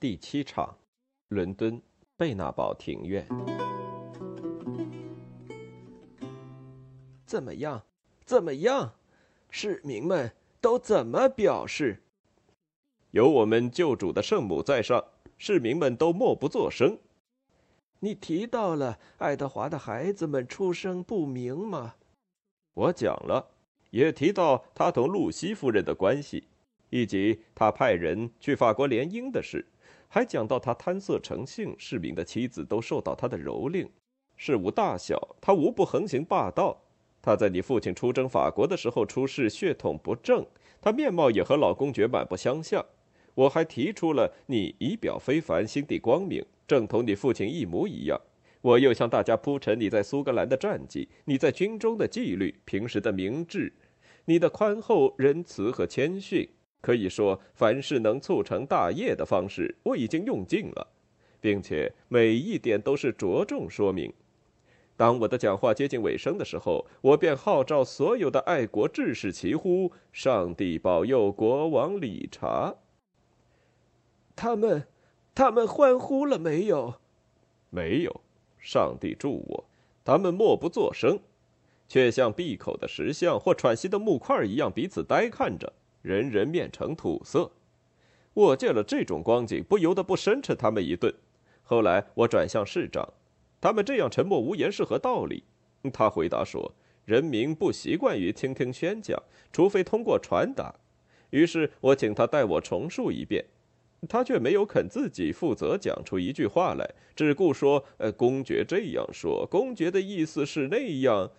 第七场，伦敦贝纳堡庭院。怎么样？怎么样？市民们都怎么表示？有我们救主的圣母在上，市民们都默不作声。你提到了爱德华的孩子们出生不明吗？我讲了，也提到他同露西夫人的关系，以及他派人去法国联姻的事。还讲到他贪色成性，市民的妻子都受到他的蹂躏，事无大小，他无不横行霸道。他在你父亲出征法国的时候出事，血统不正，他面貌也和老公爵满不相像。我还提出了你仪表非凡，心地光明，正同你父亲一模一样。我又向大家铺陈你在苏格兰的战绩，你在军中的纪律，平时的明智，你的宽厚、仁慈和谦逊。可以说，凡是能促成大业的方式，我已经用尽了，并且每一点都是着重说明。当我的讲话接近尾声的时候，我便号召所有的爱国志士齐呼：“上帝保佑国王理查！”他们，他们欢呼了没有？没有。上帝助我，他们默不作声，却像闭口的石像或喘息的木块一样彼此呆看着。人人面呈土色，我见了这种光景，不由得不深斥他们一顿。后来我转向市长，他们这样沉默无言是何道理？他回答说：“人民不习惯于听听宣讲，除非通过传达。”于是我请他代我重述一遍，他却没有肯自己负责讲出一句话来，只顾说：“呃，公爵这样说，公爵的意思是那样。”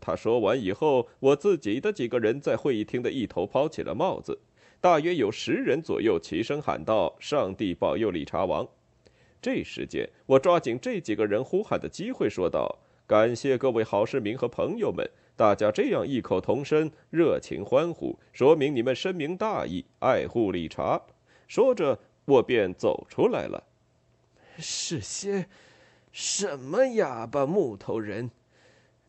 他说完以后，我自己的几个人在会议厅的一头抛起了帽子，大约有十人左右齐声喊道：“上帝保佑理查王！”这时间，我抓紧这几个人呼喊的机会说道：“感谢各位好市民和朋友们，大家这样异口同声、热情欢呼，说明你们深明大义，爱护理查。”说着，我便走出来了。是些什么哑巴木头人？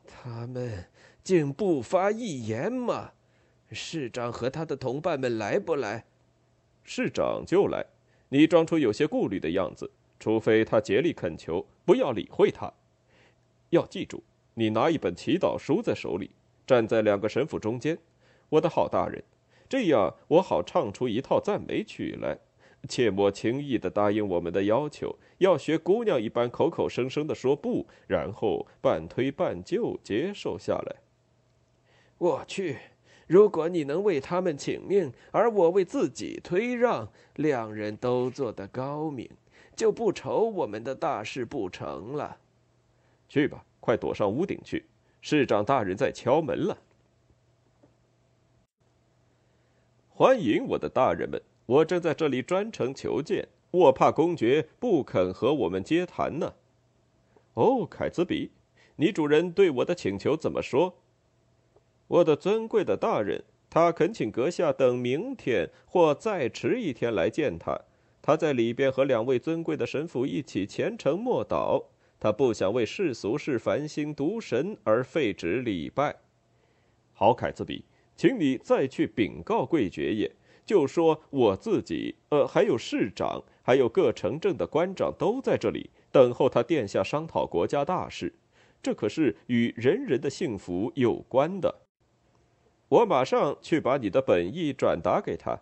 他们竟不发一言吗？市长和他的同伴们来不来？市长就来。你装出有些顾虑的样子，除非他竭力恳求，不要理会他。要记住，你拿一本祈祷书在手里，站在两个神父中间，我的好大人，这样我好唱出一套赞美曲来。切莫轻易的答应我们的要求，要学姑娘一般口口声声的说不，然后半推半就接受下来。我去，如果你能为他们请命，而我为自己推让，两人都做得高明，就不愁我们的大事不成了。去吧，快躲上屋顶去，市长大人在敲门了。欢迎我的大人们。我正在这里专程求见，我怕公爵不肯和我们接谈呢。哦，凯兹比，你主人对我的请求怎么说？我的尊贵的大人，他恳请阁下等明天或再迟一天来见他。他在里边和两位尊贵的神父一起虔诚默祷，他不想为世俗事烦心读神而废止礼拜。好，凯兹比，请你再去禀告贵爵爷。就说我自己，呃，还有市长，还有各城镇的官长都在这里等候他殿下商讨国家大事，这可是与人人的幸福有关的。我马上去把你的本意转达给他。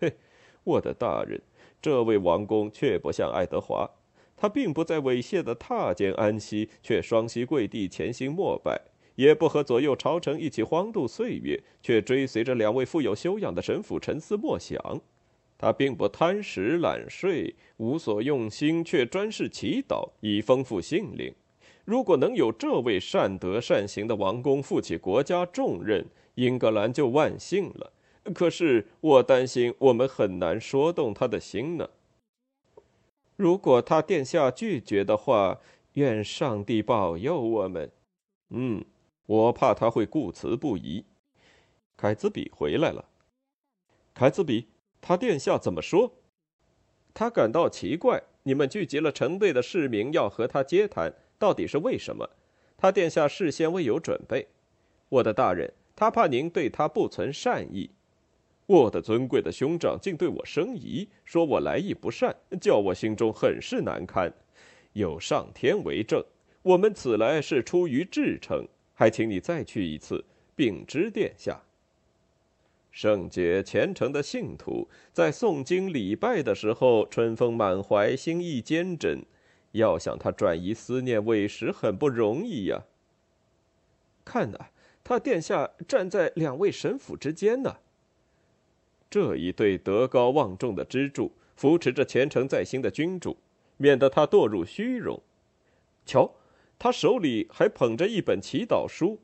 嘿，我的大人，这位王公却不像爱德华，他并不在猥亵的榻间安息，却双膝跪地，潜心膜拜。也不和左右朝臣一起荒度岁月，却追随着两位富有修养的神父沉思默想。他并不贪食懒睡，无所用心，却专事祈祷，以丰富心灵。如果能有这位善德善行的王公负起国家重任，英格兰就万幸了。可是我担心，我们很难说动他的心呢。如果他殿下拒绝的话，愿上帝保佑我们。嗯。我怕他会顾辞不疑。凯兹比回来了。凯兹比，他殿下怎么说？他感到奇怪。你们聚集了成队的市民要和他接谈，到底是为什么？他殿下事先未有准备。我的大人，他怕您对他不存善意。我的尊贵的兄长竟对我生疑，说我来意不善，叫我心中很是难堪。有上天为证，我们此来是出于至诚，还请你再去一次，禀知殿下。圣洁虔诚的信徒在诵经礼拜的时候，春风满怀，心意坚贞，要想他转移思念，委实很不容易呀。看呐，他殿下站在两位神父之间呢。这一对德高望重的支柱，扶持着虔诚在心的君主，免得他堕入虚荣。瞧，他手里还捧着一本祈祷书，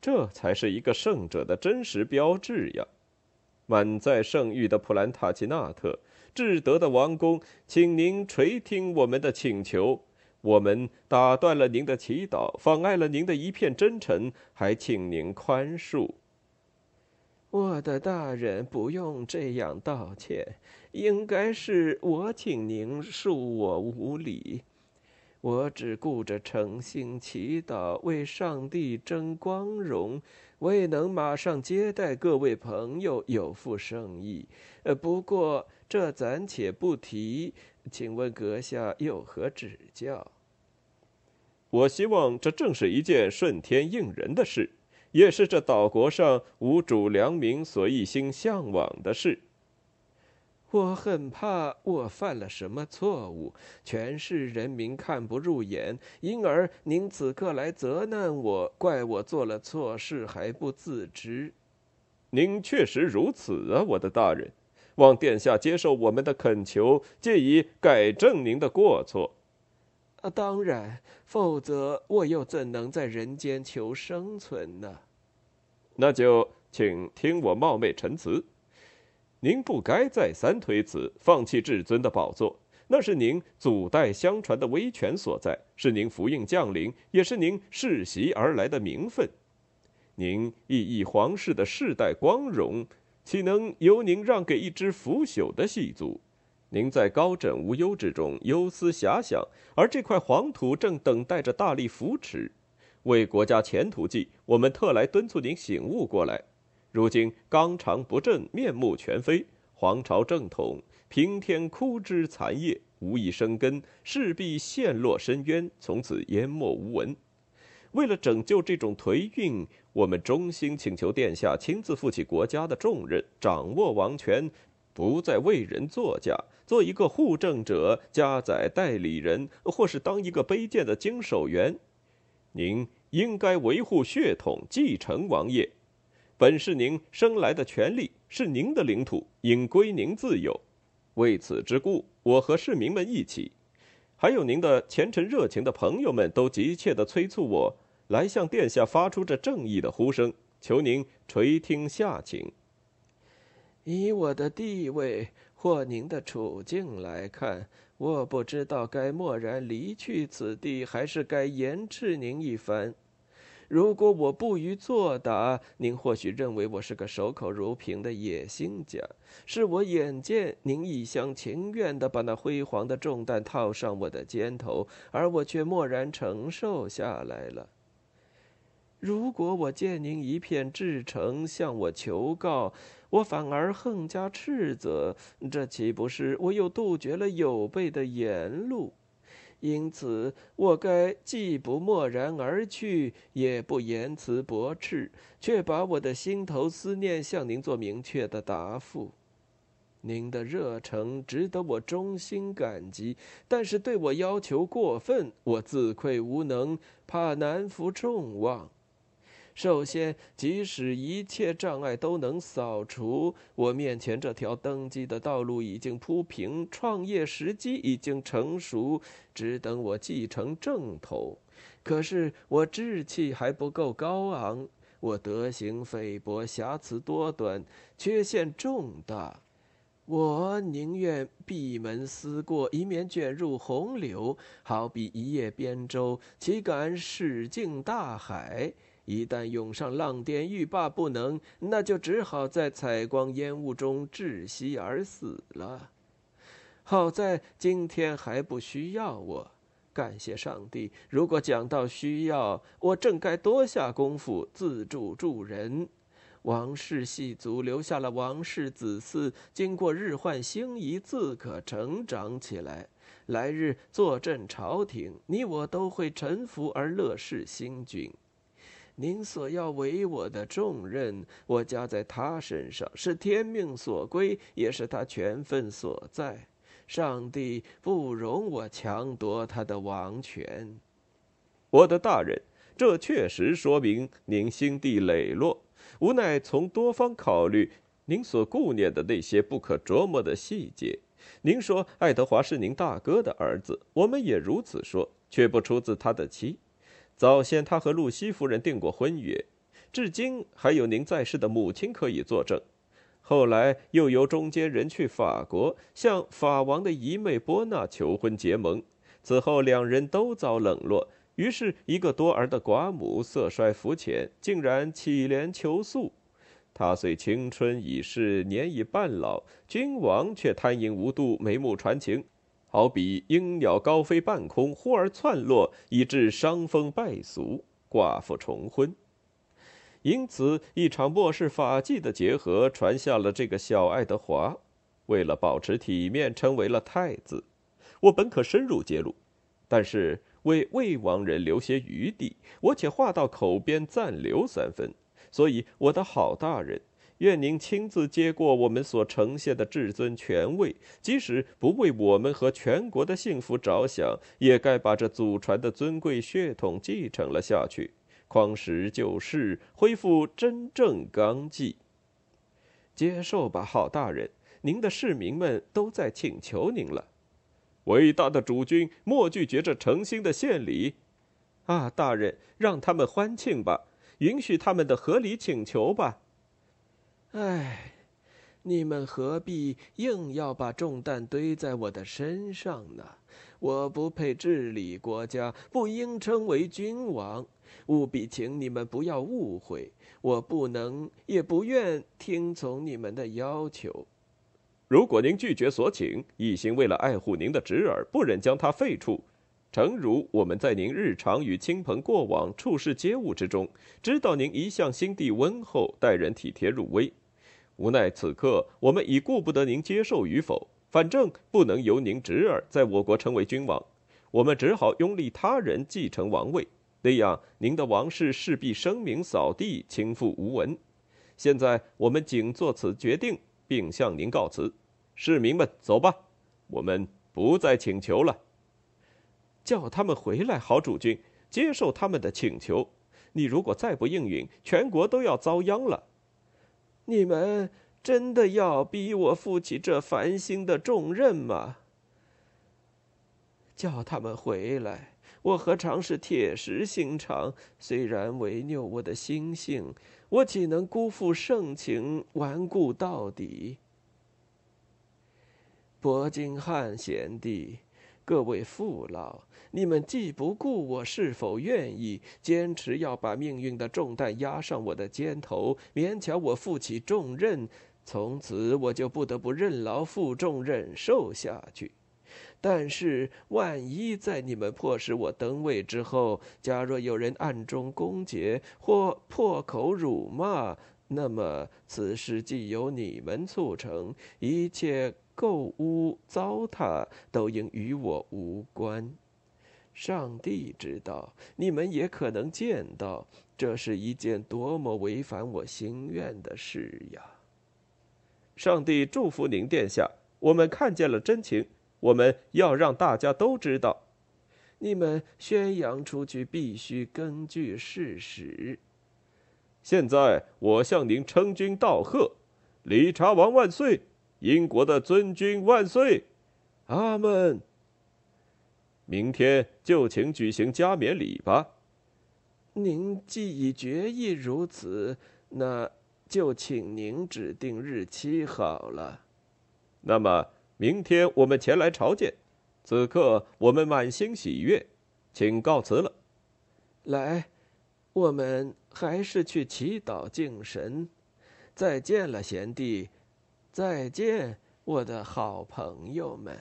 这才是一个圣者的真实标志呀！满载圣誉的普兰塔奇纳特，至德的王公，请您垂听我们的请求。我们打断了您的祈祷，妨碍了您的一片真诚，还请您宽恕。我的大人不用这样道歉，应该是我请您恕我无礼。我只顾着诚心祈祷，为上帝争光荣，未能马上接待各位朋友，有负圣意。呃，不过这暂且不提，请问阁下有何指教？我希望这正是一件顺天应人的事。也是这岛国上无主良民所一心向往的事。我很怕我犯了什么错误，全市人民看不入眼，因而您此刻来责难我，怪我做了错事还不自知。您确实如此啊，我的大人，望殿下接受我们的恳求，借以改正您的过错。啊，当然，否则我又怎能在人间求生存呢？那就请听我冒昧陈词。您不该再三推辞，放弃至尊的宝座，那是您祖代相传的威权所在，是您福印降临，也是您世袭而来的名分。您熠熠皇室的世代光荣，岂能由您让给一支腐朽的细族？您在高枕无忧之中忧思遐想，而这块黄土正等待着大力扶持。为国家前途计，我们特来敦促您醒悟过来。如今纲常不正，面目全非，皇朝正统平添枯枝残叶，无以生根，势必陷落深渊，从此淹没无闻。为了拯救这种颓运，我们衷心请求殿下亲自负起国家的重任，掌握王权。不再为人作嫁，做一个护政者、加载代理人，或是当一个卑贱的经手员。您应该维护血统，继承王业。本是您生来的权利，是您的领土，应归您自有。为此之故，我和市民们一起，还有您的虔诚热情的朋友们，都急切地催促我来向殿下发出这正义的呼声，求您垂听下情。以我的地位或您的处境来看，我不知道该默然离去此地，还是该严斥您一番。如果我不予作答，您或许认为我是个守口如瓶的野心家。是我眼见您一厢情愿地把那辉煌的重担套上我的肩头，而我却默然承受下来了。如果我见您一片至诚向我求告，我反而横加斥责，这岂不是我又杜绝了有备的言路？因此，我该既不默然而去，也不言辞驳斥，却把我的心头思念向您做明确的答复。您的热诚值得我衷心感激，但是对我要求过分，我自愧无能，怕难服众望。首先，即使一切障碍都能扫除，我面前这条登基的道路已经铺平，创业时机已经成熟，只等我继承正统。可是我志气还不够高昂，我德行菲薄，瑕疵多端，缺陷重大。我宁愿闭门思过，以免卷入洪流，好比一叶扁舟，岂敢驶进大海？一旦涌上浪巅，欲罢不能，那就只好在采光烟雾中窒息而死了。好在今天还不需要我，感谢上帝。如果讲到需要，我正该多下功夫自助助人。王室系族留下了王室子嗣，经过日换星移，自可成长起来。来日坐镇朝廷，你我都会臣服而乐事新君。您所要委我的重任，我加在他身上，是天命所归，也是他权分所在。上帝不容我强夺他的王权。我的大人，这确实说明您心地磊落。无奈从多方考虑，您所顾念的那些不可琢磨的细节。您说爱德华是您大哥的儿子，我们也如此说，却不出自他的妻。早先他和露西夫人订过婚约，至今还有您在世的母亲可以作证。后来又由中间人去法国向法王的姨妹波娜求婚结盟，此后两人都遭冷落。于是，一个多儿的寡母色衰浮浅，竟然乞怜求诉。他虽青春已逝，年已半老，君王却贪淫无度，眉目传情，好比鹰鸟高飞半空，忽而窜落，以致伤风败俗，寡妇重婚。因此，一场末世法纪的结合传下了这个小爱德华。为了保持体面，成为了太子。我本可深入揭露，但是。为魏王人留些余地，我且话到口边暂留三分。所以，我的好大人，愿您亲自接过我们所呈现的至尊权位，即使不为我们和全国的幸福着想，也该把这祖传的尊贵血统继承了下去，匡时旧事，恢复真正纲纪。接受吧，好大人，您的市民们都在请求您了。伟大的主君，莫拒绝这诚心的献礼，啊，大人，让他们欢庆吧，允许他们的合理请求吧。唉，你们何必硬要把重担堆在我的身上呢？我不配治理国家，不应称为君王。务必请你们不要误会，我不能也不愿听从你们的要求。如果您拒绝所请，一心为了爱护您的侄儿，不忍将他废黜，诚如我们在您日常与亲朋过往、处事接物之中，知道您一向心地温厚，待人体贴入微。无奈此刻我们已顾不得您接受与否，反正不能由您侄儿在我国成为君王，我们只好拥立他人继承王位，那样您的王室势必声名扫地，倾覆无闻。现在我们仅做此决定，并向您告辞。市民们，走吧，我们不再请求了。叫他们回来，好主君，接受他们的请求。你如果再不应允，全国都要遭殃了。你们真的要逼我负起这繁星的重任吗？叫他们回来，我何尝是铁石心肠？虽然违拗我的心性，我岂能辜负盛情，顽固到底？伯金汉贤弟，各位父老，你们既不顾我是否愿意，坚持要把命运的重担压上我的肩头，勉强我负起重任，从此我就不得不任劳负重，忍受下去。但是，万一在你们迫使我登位之后，假若有人暗中攻讦或破口辱骂，那么此事既由你们促成，一切。购物糟蹋都应与我无关。上帝知道，你们也可能见到，这是一件多么违反我心愿的事呀！上帝祝福您，殿下。我们看见了真情，我们要让大家都知道。你们宣扬出去，必须根据事实。现在，我向您称君道贺，理查王万岁！英国的尊君万岁，阿门。明天就请举行加冕礼吧。您既已决意如此，那就请您指定日期好了。那么明天我们前来朝见。此刻我们满心喜悦，请告辞了。来，我们还是去祈祷敬神。再见了，贤弟。再见，我的好朋友们。